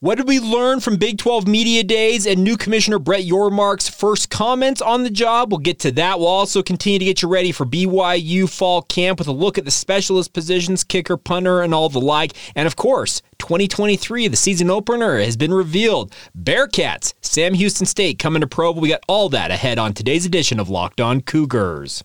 What did we learn from Big 12 Media Days and new Commissioner Brett Yormark's first comments on the job? We'll get to that. We'll also continue to get you ready for BYU fall camp with a look at the specialist positions, kicker, punter, and all the like. And of course, 2023, the season opener has been revealed. Bearcats, Sam Houston State coming to Provo. We got all that ahead on today's edition of Locked On Cougars.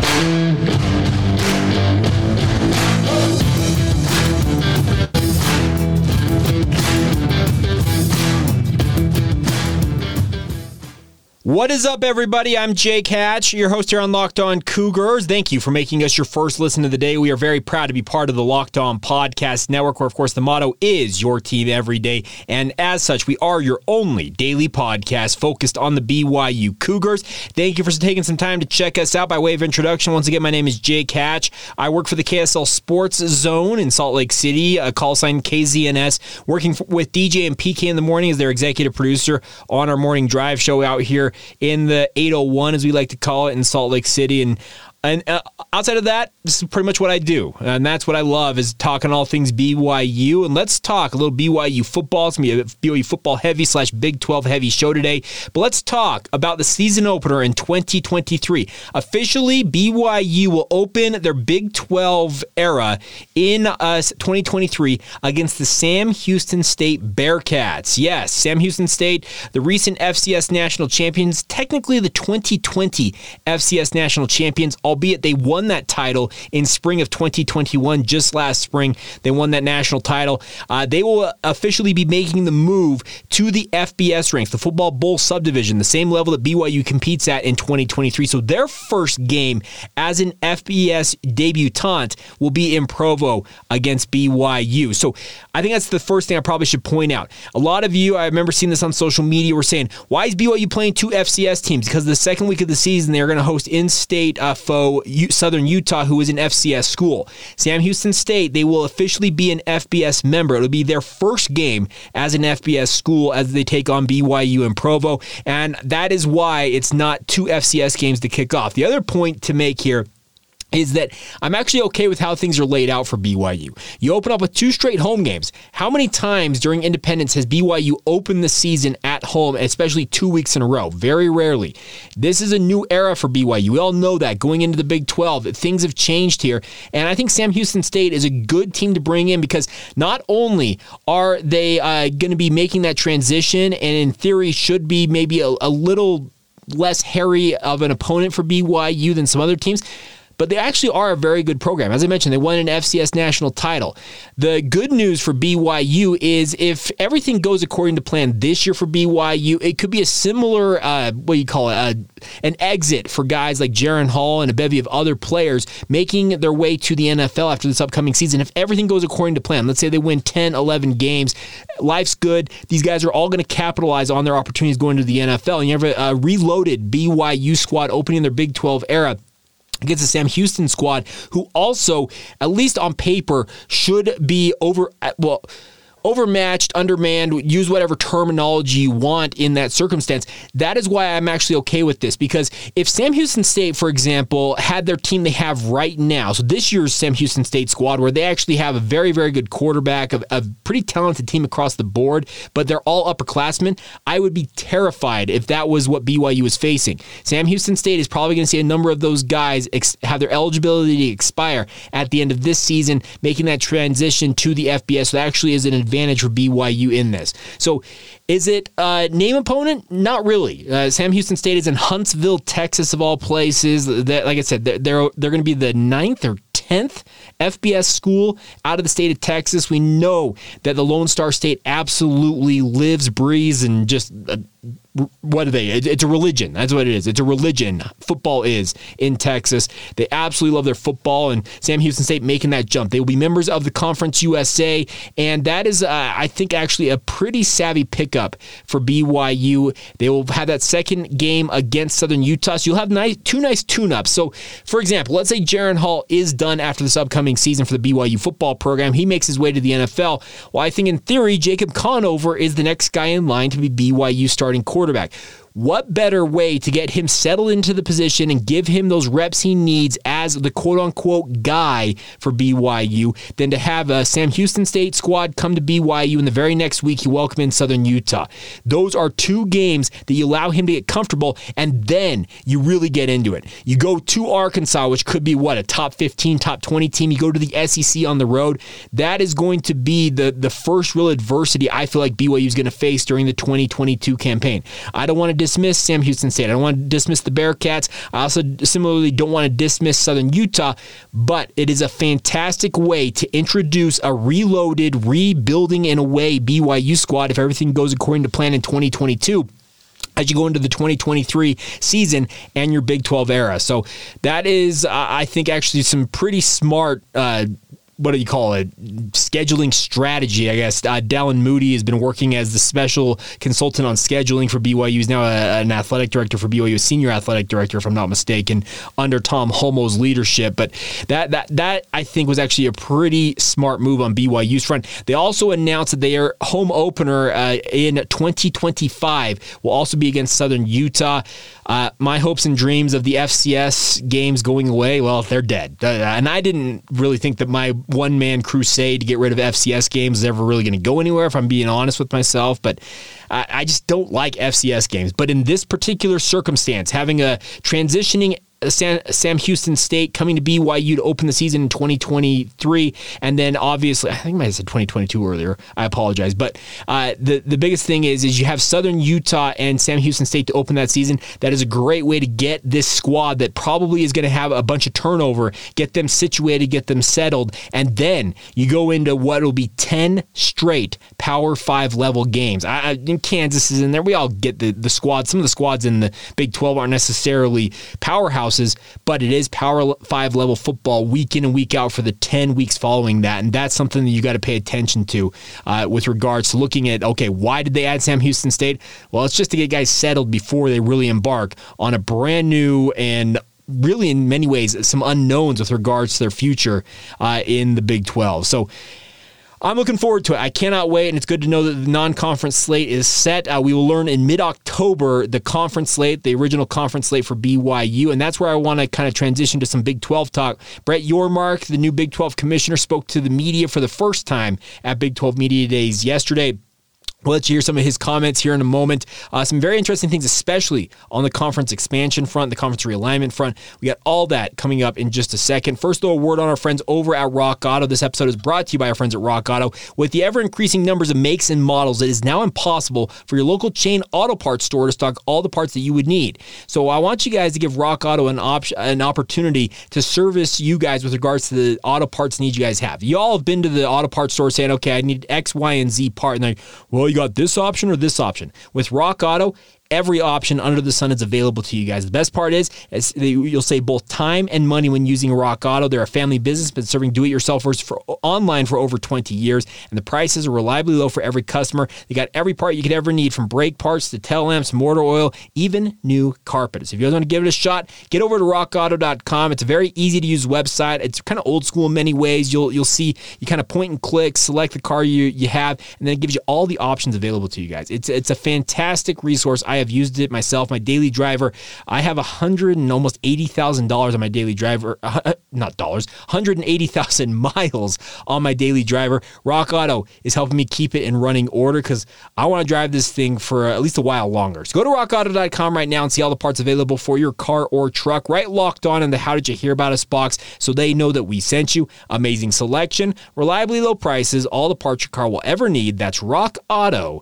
What is up, everybody? I'm Jake Hatch, your host here on Locked On Cougars. Thank you for making us your first listen of the day. We are very proud to be part of the Locked On Podcast Network, where, of course, the motto is your team every day. And as such, we are your only daily podcast focused on the BYU Cougars. Thank you for taking some time to check us out by way of introduction. Once again, my name is Jake Hatch. I work for the KSL Sports Zone in Salt Lake City, a call sign KZNS, working with DJ and PK in the morning as their executive producer on our morning drive show out here in the 801, as we like to call it, in Salt Lake City. And and uh, outside of that, this is pretty much what I do, and that's what I love is talking all things BYU. And let's talk a little BYU football. It's gonna be a BYU football heavy slash Big 12 heavy show today. But let's talk about the season opener in 2023. Officially, BYU will open their Big 12 era in uh, 2023 against the Sam Houston State Bearcats. Yes, Sam Houston State, the recent FCS national champions, technically the 2020 FCS national champions albeit they won that title in spring of 2021, just last spring. They won that national title. Uh, they will officially be making the move to the FBS ranks, the Football Bowl subdivision, the same level that BYU competes at in 2023. So their first game as an FBS debutante will be in Provo against BYU. So I think that's the first thing I probably should point out. A lot of you, I remember seeing this on social media, were saying, why is BYU playing two FCS teams? Because the second week of the season, they're going to host in state uh, Southern Utah, who is an FCS school. Sam Houston State, they will officially be an FBS member. It'll be their first game as an FBS school as they take on BYU and Provo. And that is why it's not two FCS games to kick off. The other point to make here is that I'm actually okay with how things are laid out for BYU. You open up with two straight home games. How many times during independence has BYU opened the season at home, especially two weeks in a row? Very rarely. This is a new era for BYU. We all know that going into the Big 12, things have changed here. And I think Sam Houston State is a good team to bring in because not only are they uh, going to be making that transition and in theory should be maybe a, a little less hairy of an opponent for BYU than some other teams but they actually are a very good program. As I mentioned, they won an FCS national title. The good news for BYU is if everything goes according to plan this year for BYU, it could be a similar, uh, what do you call it, uh, an exit for guys like Jaren Hall and a bevy of other players making their way to the NFL after this upcoming season. If everything goes according to plan, let's say they win 10, 11 games, life's good. These guys are all going to capitalize on their opportunities going to the NFL. And you have a, a reloaded BYU squad opening their Big 12 era against the Sam Houston squad, who also, at least on paper, should be over. Well, overmatched, undermanned, use whatever terminology you want in that circumstance. That is why I'm actually okay with this because if Sam Houston State, for example, had their team they have right now, so this year's Sam Houston State squad, where they actually have a very, very good quarterback, a, a pretty talented team across the board, but they're all upperclassmen, I would be terrified if that was what BYU was facing. Sam Houston State is probably going to see a number of those guys ex- have their eligibility expire at the end of this season, making that transition to the FBS. So that actually is an advantage for BYU in this. So is it name opponent? Not really. Uh, Sam Houston State is in Huntsville, Texas, of all places. That, like I said, they're they're, they're going to be the ninth or 10th FBS school out of the state of Texas. We know that the Lone Star State absolutely lives, breathes, and just uh, what are they? It's a religion. That's what it is. It's a religion. Football is in Texas. They absolutely love their football, and Sam Houston State making that jump. They will be members of the Conference USA, and that is, uh, I think, actually a pretty savvy pickup for BYU. They will have that second game against Southern Utah. So you'll have nice, two nice tune-ups. So, for example, let's say Jaren Hall is done after this upcoming season for the BYU football program. He makes his way to the NFL. Well, I think in theory, Jacob Conover is the next guy in line to be BYU starting quarterback. What better way to get him settled into the position and give him those reps he needs as the quote unquote guy for BYU than to have a Sam Houston State squad come to BYU and the very next week you welcome in Southern Utah? Those are two games that you allow him to get comfortable and then you really get into it. You go to Arkansas, which could be what, a top 15, top 20 team. You go to the SEC on the road. That is going to be the, the first real adversity I feel like BYU is going to face during the 2022 campaign. I don't want to dismiss Sam Houston State. I don't want to dismiss the Bearcats. I also similarly don't want to dismiss Southern Utah, but it is a fantastic way to introduce a reloaded, rebuilding in a way BYU squad if everything goes according to plan in 2022 as you go into the 2023 season and your Big 12 era. So that is, uh, I think, actually some pretty smart. Uh, what do you call it? Scheduling strategy, I guess. Uh, Dallin Moody has been working as the special consultant on scheduling for BYU. He's now a, an athletic director for BYU, a senior athletic director, if I'm not mistaken, under Tom Holmoe's leadership. But that that that I think was actually a pretty smart move on BYU's front. They also announced that their home opener uh, in 2025 will also be against Southern Utah. Uh, my hopes and dreams of the FCS games going away, well, they're dead. Uh, and I didn't really think that my one man crusade to get rid of FCS games is ever really going to go anywhere, if I'm being honest with myself. But I, I just don't like FCS games. But in this particular circumstance, having a transitioning Sam, Houston State coming to BYU to open the season in 2023, and then obviously I think I might have said 2022 earlier. I apologize, but uh, the the biggest thing is is you have Southern Utah and Sam Houston State to open that season. That is a great way to get this squad that probably is going to have a bunch of turnover, get them situated, get them settled, and then you go into what will be 10 straight Power Five level games. I, I, Kansas is in there. We all get the the squad. Some of the squads in the Big 12 aren't necessarily powerhouse but it is Power Five level football week in and week out for the 10 weeks following that. And that's something that you got to pay attention to uh, with regards to looking at, okay, why did they add Sam Houston State? Well, it's just to get guys settled before they really embark on a brand new and really in many ways some unknowns with regards to their future uh, in the Big 12. So I'm looking forward to it. I cannot wait, and it's good to know that the non-conference slate is set. Uh, we will learn in mid-October the conference slate, the original conference slate for BYU, and that's where I want to kind of transition to some Big 12 talk. Brett Yormark, the new Big 12 commissioner, spoke to the media for the first time at Big 12 Media Days yesterday. We'll let you hear some of his comments here in a moment. Uh, some very interesting things, especially on the conference expansion front, the conference realignment front. We got all that coming up in just a second. First, though, a word on our friends over at Rock Auto. This episode is brought to you by our friends at Rock Auto. With the ever increasing numbers of makes and models, it is now impossible for your local chain auto parts store to stock all the parts that you would need. So I want you guys to give Rock Auto an option, an opportunity to service you guys with regards to the auto parts needs you guys have. You all have been to the auto parts store saying, "Okay, I need X, Y, and Z part," and they're, "Well, you got this option or this option. With Rock Auto, every option under the sun is available to you guys. The best part is, is you'll save both time and money when using Rock Auto. They're a family business, been serving do-it-yourselfers for online for over 20 years, and the prices are reliably low for every customer. They got every part you could ever need, from brake parts to tail lamps, motor oil, even new carpets. If you guys want to give it a shot, get over to RockAuto.com. It's a very easy to use website. It's kind of old school in many ways. You'll you'll see you kind of point and click, select the car you you have, and then it gives you all the options available to you guys. It's it's a fantastic resource. I have used it myself. My daily driver, I have a hundred and almost eighty thousand dollars on my daily driver, uh, not dollars, hundred and eighty thousand miles on my daily driver. Rock Auto is helping me keep it in running order because I want to drive this thing for at least a while longer. So go to RockAuto.com right now and see all the parts available for your car or truck. Right locked on in the How Did You Hear About Us box so they know that we sent you. Amazing selection, reliably low prices, all the parts your car will ever need. That's RockAuto.com.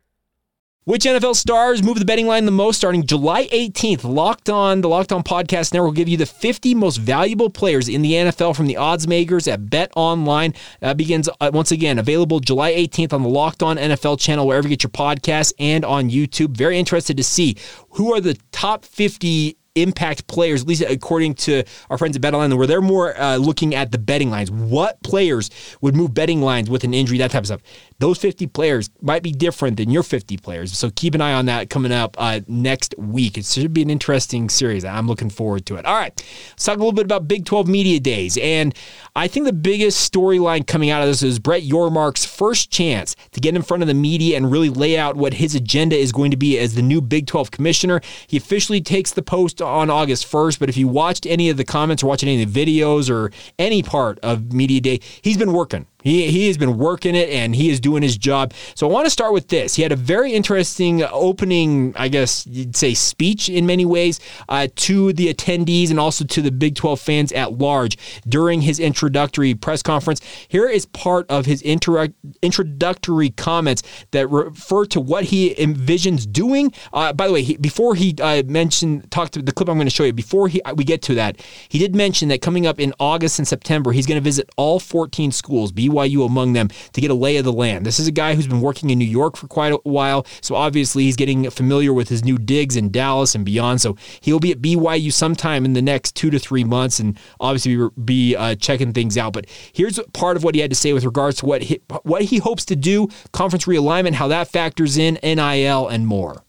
Which NFL stars move the betting line the most starting July 18th? Locked on, the Locked On Podcast Network will give you the 50 most valuable players in the NFL from the odds makers at Bet Online. That begins uh, once again available July 18th on the Locked On NFL channel, wherever you get your podcasts, and on YouTube. Very interested to see who are the top 50 impact players, at least according to our friends at BetOnline, where they're more uh, looking at the betting lines. What players would move betting lines with an injury, that type of stuff. Those 50 players might be different than your 50 players. So keep an eye on that coming up uh, next week. It should be an interesting series. I'm looking forward to it. All right, let's talk a little bit about Big 12 Media Days. And I think the biggest storyline coming out of this is Brett Yormark's first chance to get in front of the media and really lay out what his agenda is going to be as the new Big 12 commissioner. He officially takes the post on August 1st, but if you watched any of the comments or watching any of the videos or any part of Media Day, he's been working. He, he has been working it and he is doing his job. So I want to start with this. He had a very interesting opening, I guess you'd say, speech in many ways uh, to the attendees and also to the Big 12 fans at large during his introductory press conference. Here is part of his inter- introductory comments that refer to what he envisions doing. Uh, by the way, he, before he uh, mentioned, talked to the clip I'm going to show you, before he, we get to that, he did mention that coming up in August and September, he's going to visit all 14 schools. BYU among them to get a lay of the land. This is a guy who's been working in New York for quite a while, so obviously he's getting familiar with his new digs in Dallas and beyond. So he'll be at BYU sometime in the next two to three months and obviously be uh, checking things out. But here's part of what he had to say with regards to what he, what he hopes to do, conference realignment, how that factors in, NIL, and more.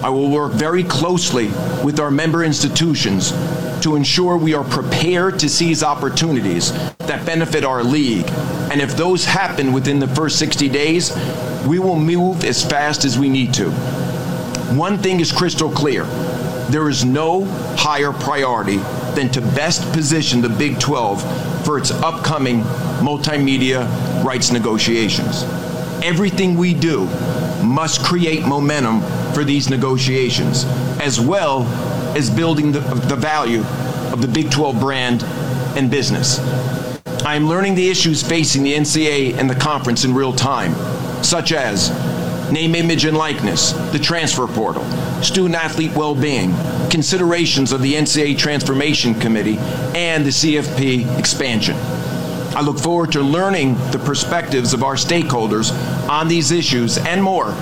I will work very closely with our member institutions to ensure we are prepared to seize opportunities that benefit our league. And if those happen within the first 60 days, we will move as fast as we need to. One thing is crystal clear there is no higher priority than to best position the Big 12 for its upcoming multimedia rights negotiations. Everything we do must create momentum for these negotiations, as well as building the, the value of the Big 12 brand and business. I am learning the issues facing the NCAA and the conference in real time, such as name, image, and likeness, the transfer portal, student athlete well being, considerations of the NCAA Transformation Committee, and the CFP expansion. I look forward to learning the perspectives of our stakeholders on these issues and more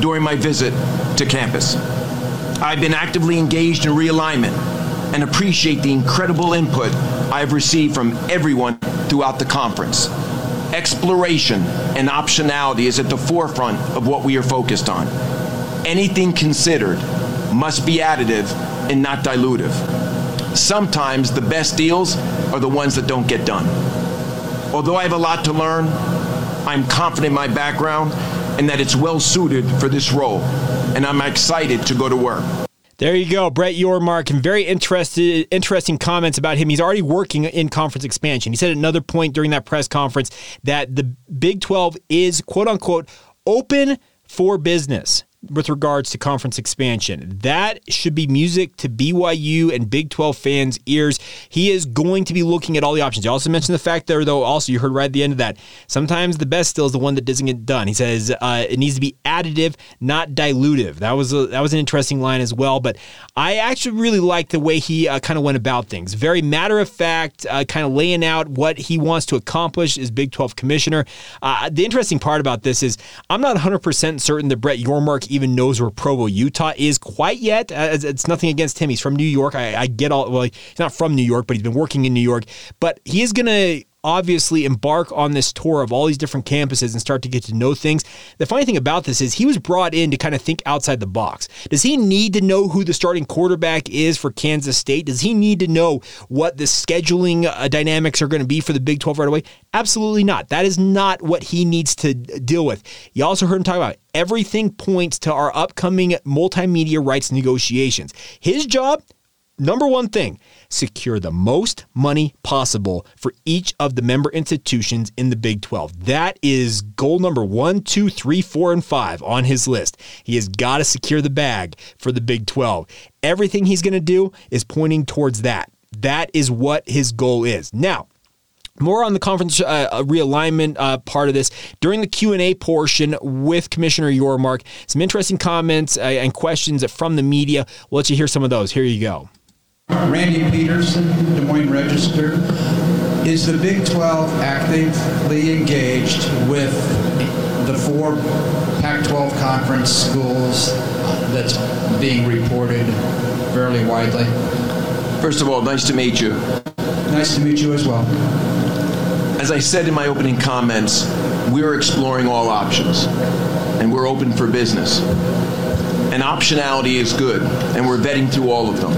during my visit to campus. I've been actively engaged in realignment and appreciate the incredible input I have received from everyone throughout the conference. Exploration and optionality is at the forefront of what we are focused on. Anything considered must be additive and not dilutive. Sometimes the best deals are the ones that don't get done. Although I have a lot to learn, I'm confident in my background and that it's well suited for this role. And I'm excited to go to work. There you go, Brett Yormark, and very interested, interesting comments about him. He's already working in conference expansion. He said at another point during that press conference that the Big 12 is quote unquote open for business with regards to conference expansion. That should be music to BYU and Big 12 fans' ears. He is going to be looking at all the options. You also mentioned the fact there, though, also, you heard right at the end of that. Sometimes the best still is the one that doesn't get done. He says uh, it needs to be additive, not dilutive. That was a, that was an interesting line as well. But I actually really like the way he uh, kind of went about things. Very matter of fact, uh, kind of laying out what he wants to accomplish as Big 12 commissioner. Uh, the interesting part about this is I'm not 100% certain that Brett Yormark even knows where Provo, Utah is quite yet. Uh, it's nothing against him. He's from New York. I, I get all, well, he's not from New York, but he's been working in New York. But he is going to obviously embark on this tour of all these different campuses and start to get to know things. The funny thing about this is he was brought in to kind of think outside the box. Does he need to know who the starting quarterback is for Kansas State? Does he need to know what the scheduling uh, dynamics are going to be for the Big 12 right away? Absolutely not. That is not what he needs to deal with. You also heard him talk about everything points to our upcoming multimedia rights negotiations. His job number one thing secure the most money possible for each of the member institutions in the Big 12. That is goal number one, two, three, four, and five on his list. He has got to secure the bag for the Big 12. Everything he's going to do is pointing towards that. That is what his goal is. Now, more on the conference uh, uh, realignment uh, part of this during the q&a portion with commissioner yormark some interesting comments uh, and questions from the media we'll let you hear some of those here you go randy peterson des moines register is the big 12 actively engaged with the four pac 12 conference schools that's being reported fairly widely First of all, nice to meet you. nice to meet you as well As I said in my opening comments, we're exploring all options and we're open for business. And optionality is good, and we're vetting through all of them.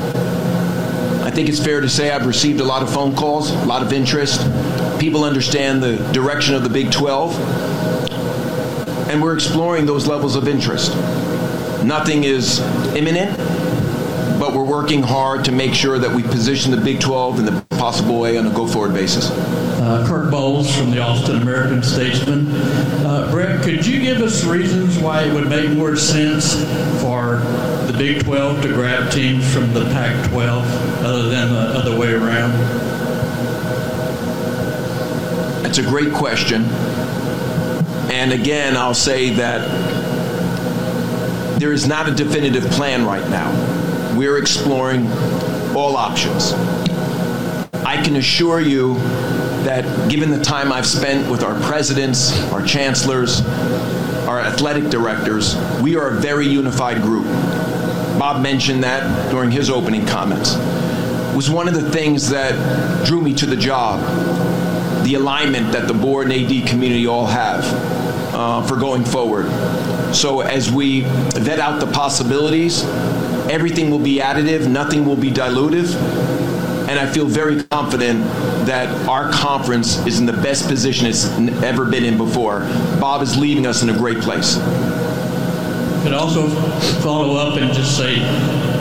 I think it's fair to say I've received a lot of phone calls, a lot of interest. People understand the direction of the Big 12, and we're exploring those levels of interest. Nothing is imminent, but we're working hard to make sure that we position the Big 12 in the possible way on a go forward basis. Uh, Kirk Bohls from the Austin American Statesman. Uh, Brett, could you give us reasons why it would make more sense for the Big 12 to grab teams from the Pac 12 other than the other way around? That's a great question. And again, I'll say that there is not a definitive plan right now. We're exploring all options. I can assure you that given the time I've spent with our presidents, our chancellors, our athletic directors, we are a very unified group. Bob mentioned that during his opening comments. Was one of the things that drew me to the job the alignment that the board and AD community all have uh, for going forward. So as we vet out the possibilities, everything will be additive, nothing will be dilutive. And I feel very confident that our conference is in the best position it's ever been in before. Bob is leaving us in a great place. Could also follow up and just say,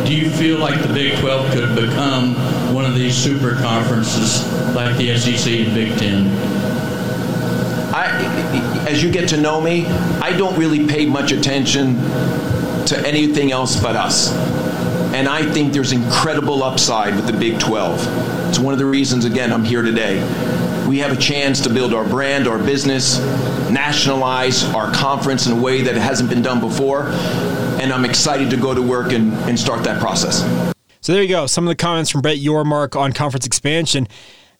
do you feel like the Big 12 could become one of these super conferences like the SEC and Big Ten? I, as you get to know me, I don't really pay much attention to anything else but us. And I think there's incredible upside with the Big 12. It's one of the reasons, again, I'm here today. We have a chance to build our brand, our business, nationalize our conference in a way that hasn't been done before. And I'm excited to go to work and, and start that process. So there you go. Some of the comments from Brett Yormark on conference expansion.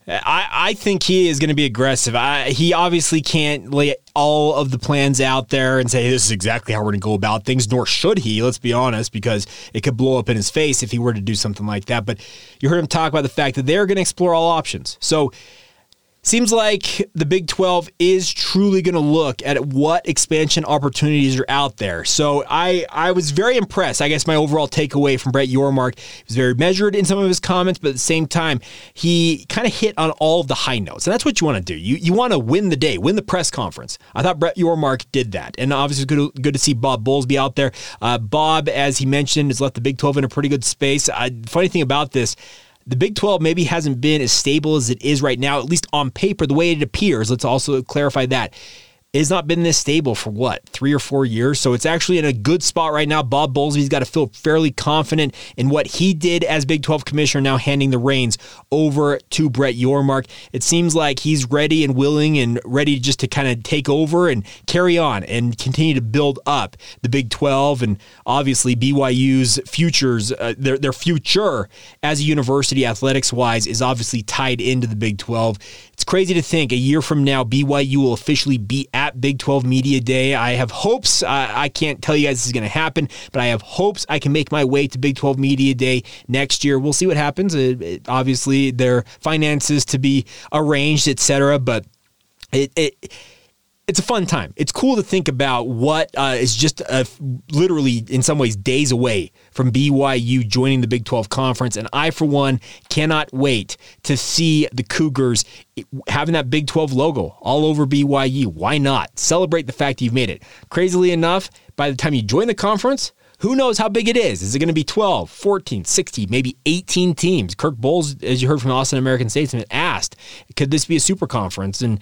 I, I think he is going to be aggressive. I, he obviously can't lay all of the plans out there and say this is exactly how we're going to go about things, nor should he, let's be honest, because it could blow up in his face if he were to do something like that. But you heard him talk about the fact that they're going to explore all options. So Seems like the Big 12 is truly going to look at what expansion opportunities are out there. So I, I was very impressed. I guess my overall takeaway from Brett Yormark was very measured in some of his comments, but at the same time, he kind of hit on all of the high notes. And that's what you want to do. You, you want to win the day, win the press conference. I thought Brett Yormark did that. And obviously, good, good to see Bob Bowlesby out there. Uh, Bob, as he mentioned, has left the Big 12 in a pretty good space. Funny thing about this, the Big 12 maybe hasn't been as stable as it is right now, at least on paper, the way it appears. Let's also clarify that. It has not been this stable for what, three or four years? So it's actually in a good spot right now. Bob Bowlesby's got to feel fairly confident in what he did as Big 12 commissioner, now handing the reins over to Brett Yormark. It seems like he's ready and willing and ready just to kind of take over and carry on and continue to build up the Big 12 and obviously BYU's futures, uh, their, their future as a university athletics wise is obviously tied into the Big 12. It's crazy to think a year from now, BYU will officially be Big 12 Media Day. I have hopes. I can't tell you guys this is going to happen, but I have hopes I can make my way to Big 12 Media Day next year. We'll see what happens. It, it, obviously, their finances to be arranged, etc. But it, it it's a fun time. It's cool to think about what uh, is just uh, literally, in some ways, days away from BYU joining the Big 12 Conference. And I, for one, cannot wait to see the Cougars having that Big 12 logo all over BYU. Why not? Celebrate the fact you've made it. Crazily enough, by the time you join the conference, Who knows how big it is? Is it going to be 12, 14, 16, maybe 18 teams? Kirk Bohls, as you heard from Austin American Statesman, asked, could this be a super conference? And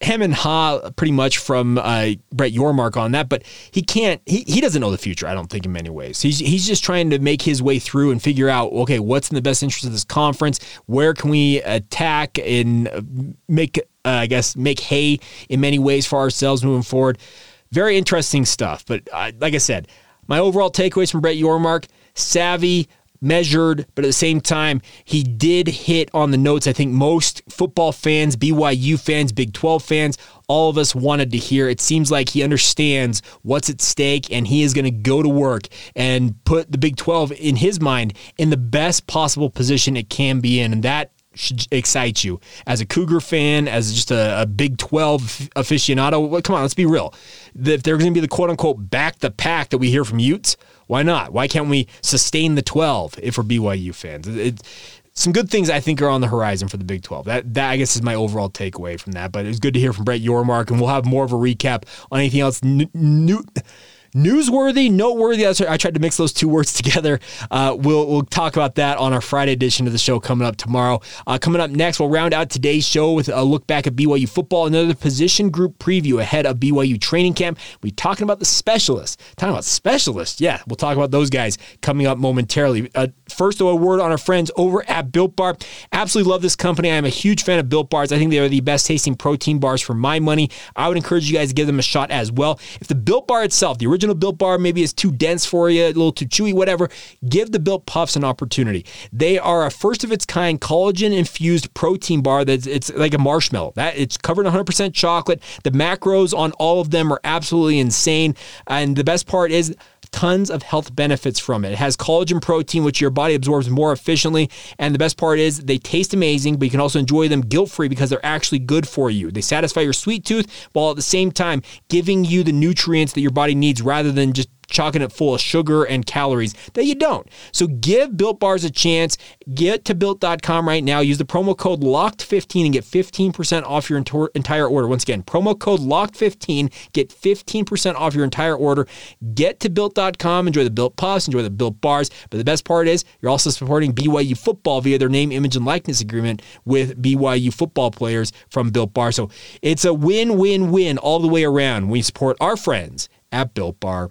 him and Ha pretty much from uh, Brett Yormark on that, but he can't. He, he doesn't know the future. I don't think in many ways. He's he's just trying to make his way through and figure out okay, what's in the best interest of this conference? Where can we attack and make uh, I guess make hay in many ways for ourselves moving forward? Very interesting stuff. But uh, like I said, my overall takeaways from Brett Yormark: savvy, measured, but at the same time, he did hit on the notes. I think most football fans, BYU fans, Big 12 fans, all of us wanted to hear. It seems like he understands what's at stake and he is going to go to work and put the Big 12 in his mind in the best possible position it can be in. And that should excite you as a Cougar fan, as just a, a Big 12 aficionado. Well, come on, let's be real. If they're going to be the quote unquote back the pack that we hear from Utes, why not? Why can't we sustain the 12 if we're BYU fans? It, some good things I think are on the horizon for the Big 12. That that I guess is my overall takeaway from that. But it's good to hear from Brett Yormark, and we'll have more of a recap on anything else new newsworthy, noteworthy. I tried to mix those two words together. Uh, we'll we'll talk about that on our Friday edition of the show coming up tomorrow. Uh, coming up next, we'll round out today's show with a look back at BYU football, another position group preview ahead of BYU training camp. We talking about the specialists. Talking about specialists, yeah. We'll talk about those guys coming up momentarily. Uh, first, a word on our friends over at Built Bar. Absolutely love this company. I am a huge fan of Built Bars. I think they are the best tasting protein bars for my money. I would encourage you guys to give them a shot as well. If the Built Bar itself, the original original Built Bar maybe is too dense for you, a little too chewy, whatever, give the Built Puffs an opportunity. They are a first of its kind collagen infused protein bar that's it's like a marshmallow. That it's covered in 100% chocolate. The macros on all of them are absolutely insane. And the best part is tons of health benefits from it. It has collagen protein, which your body absorbs more efficiently. And the best part is they taste amazing, but you can also enjoy them guilt free because they're actually good for you. They satisfy your sweet tooth while at the same time giving you the nutrients that your body needs rather than just chalking it full of sugar and calories that you don't. So give Built Bars a chance. Get to built.com right now. Use the promo code LOCKED15 and get 15% off your entire order. Once again, promo code LOCKED15, get 15% off your entire order. Get to built.com, enjoy the Built Puffs, enjoy the Built Bars. But the best part is you're also supporting BYU football via their name, image, and likeness agreement with BYU football players from Built Bar. So it's a win, win, win all the way around. We support our friends at Built Bar.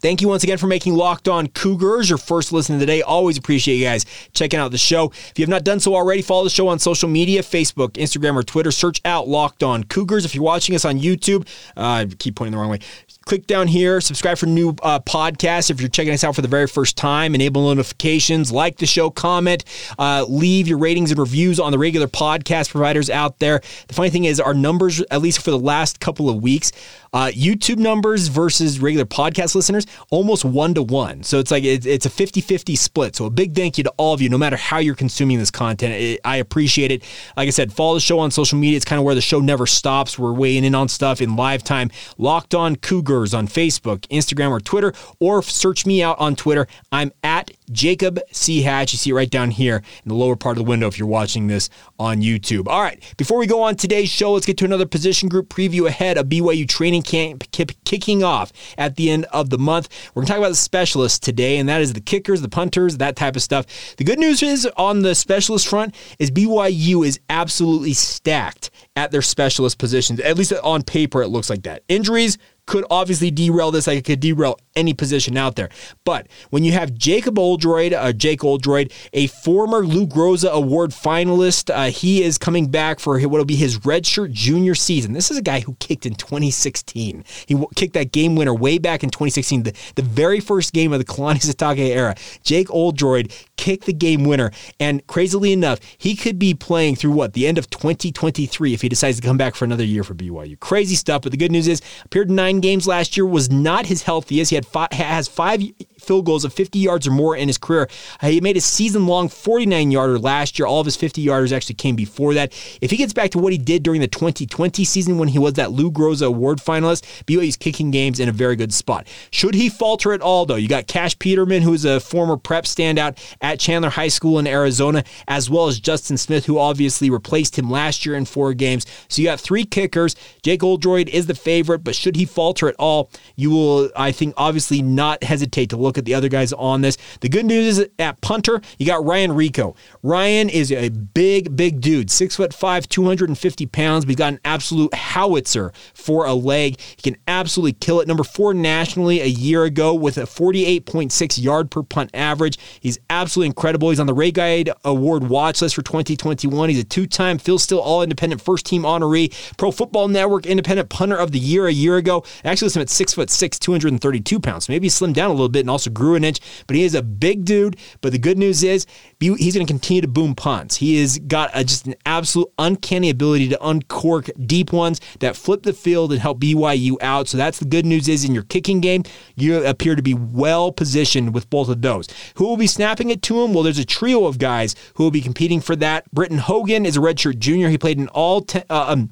Thank you once again for making Locked On Cougars your first listen of the day. Always appreciate you guys checking out the show. If you have not done so already, follow the show on social media Facebook, Instagram, or Twitter. Search out Locked On Cougars. If you're watching us on YouTube, uh, I keep pointing the wrong way click down here, subscribe for new uh, podcasts. If you're checking us out for the very first time, enable notifications, like the show, comment, uh, leave your ratings and reviews on the regular podcast providers out there. The funny thing is, our numbers, at least for the last couple of weeks, uh, YouTube numbers versus regular podcast listeners, almost one to one. So it's like it, it's a 50 50 split. So a big thank you to all of you, no matter how you're consuming this content. It, I appreciate it. Like I said, follow the show on social media. It's kind of where the show never stops. We're weighing in on stuff in live time. Locked on Cougars on Facebook, Instagram, or Twitter, or search me out on Twitter. I'm at Jacob C. Hatch. You see it right down here in the lower part of the window if you're watching this on YouTube. All right, before we go on today's show, let's get to another position group preview ahead of BYU training camp kicking off at the end of the month. We're going to talk about the specialists today, and that is the kickers, the punters, that type of stuff. The good news is on the specialist front is BYU is absolutely stacked at their specialist positions. At least on paper, it looks like that. Injuries could obviously derail this like it could derail any position out there. But when you have Jacob Oldroyd, uh, Jake Oldroyd, a former Lou Groza Award finalist, uh, he is coming back for what will be his redshirt junior season. This is a guy who kicked in 2016. He w- kicked that game winner way back in 2016, the, the very first game of the Kalani Sitake era. Jake Oldroyd kicked the game winner, and crazily enough, he could be playing through what the end of 2023 if he decides to come back for another year for BYU. Crazy stuff. But the good news is, appeared games last year, was not his healthiest. He had five, has five field goals of 50 yards or more in his career. Uh, he made a season long 49 yarder last year. All of his 50 yarders actually came before that. If he gets back to what he did during the 2020 season when he was that Lou Groza Award finalist, BYU's kicking games in a very good spot. Should he falter at all, though, you got Cash Peterman, who is a former prep standout at Chandler High School in Arizona, as well as Justin Smith, who obviously replaced him last year in four games. So you got three kickers. Jake Oldroyd is the favorite, but should he falter at all, you will, I think, obviously not hesitate to look at the other guys on this. The good news is at punter, you got Ryan Rehkow. Ryan is a big, big dude, six foot five, 250 pounds, he's got an absolute howitzer for a leg. He can absolutely kill it. Number four nationally a year ago with a 48.6 yard per punt average. He's absolutely incredible. He's on the Ray Guy Award watch list for 2021. He's a two time Phil Steele All Independent First Team honoree, Pro Football Network Independent Punter of the Year a year ago. Actually, listed him at six foot six, 232 pounds. Maybe slimmed down a little bit and also grew an inch, but he is a big dude. But the good news is he's going to continue to boom punts. He has got a, just an absolute uncanny ability to uncork deep ones that flip the field and help BYU out. So that's the good news is in your kicking game, you appear to be well positioned with both of those. Who will be snapping it to him? Well, there's a trio of guys who will be competing for that. Britton Hogan is a redshirt junior. He played in all ten, uh, um,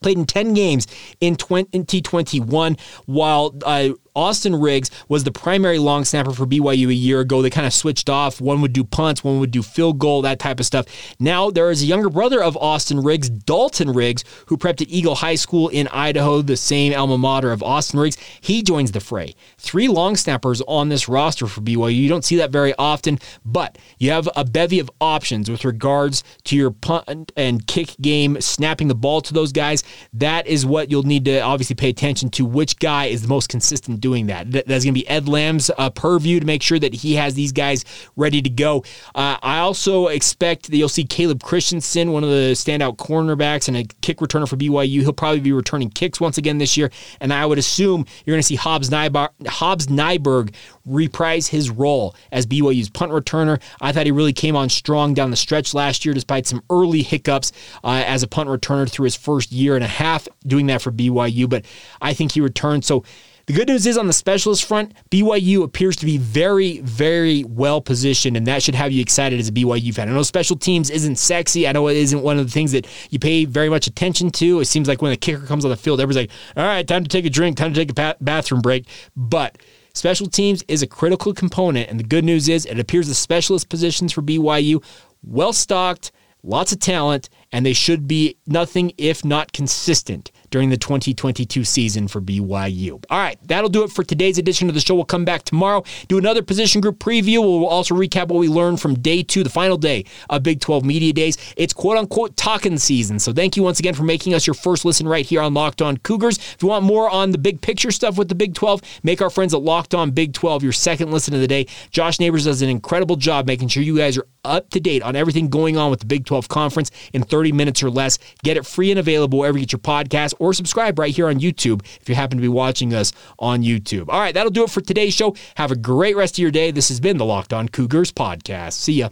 played in 10 games in 2021 while uh, Austin Riggs was the primary long snapper for BYU a year ago. They kind of switched off. One would do punts, one would do field goal, that type of stuff. Now there is a younger brother of Austin Riggs, Dalton Riggs, who prepped at Eagle High School in Idaho, the same alma mater of Austin Riggs. He joins the fray. Three long snappers on this roster for BYU. You don't see that very often, but you have a bevy of options with regards to your punt and kick game, snapping the ball to those guys. That is what you'll need to obviously pay attention to. Which guy is the most consistent doing that. That's going to be Ed Lamb's uh, purview to make sure that he has these guys ready to go. Uh, I also expect that you'll see Caleb Christensen, one of the standout cornerbacks and a kick returner for BYU. He'll probably be returning kicks once again this year, and I would assume you're going to see Hobbs Nyberg, Hobbs Nyberg reprise his role as BYU's punt returner. I thought he really came on strong down the stretch last year, despite some early hiccups uh, as a punt returner through his first year and a half doing that for BYU. But I think he returned. So the good news is on the specialist front, BYU appears to be very, very well positioned, and that should have you excited as a BYU fan. I know special teams isn't sexy. I know it isn't one of the things that you pay very much attention to. It seems like when the kicker comes on the field, everybody's like, all right, time to take a drink, time to take a bathroom break. But special teams is a critical component, and the good news is it appears the specialist positions for BYU well stocked, lots of talent, and they should be nothing if not consistent during the 2022 season for BYU. All right, that'll do it for today's edition of the show. We'll come back tomorrow, do another position group preview. We'll also recap what we learned from day two, the final day of Big 12 Media Days. It's quote unquote talking season. So thank you once again for making us your first listen right here on Locked On Cougars. If you want more on the big picture stuff with the Big 12, make our friends at Locked On Big 12 your second listen of the day. Josh Neighbors does an incredible job making sure you guys are up to date on everything going on with the Big 12 Conference in 30 minutes or less. Get it free and available wherever you get your podcast or subscribe right here on YouTube if you happen to be watching us on YouTube. All right, that'll do it for today's show. Have a great rest of your day. This has been the Locked On Cougars podcast. See ya.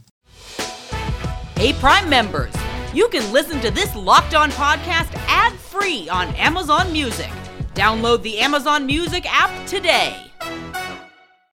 Hey, Prime members, you can listen to this Locked On podcast ad free on Amazon Music. Download the Amazon Music app today.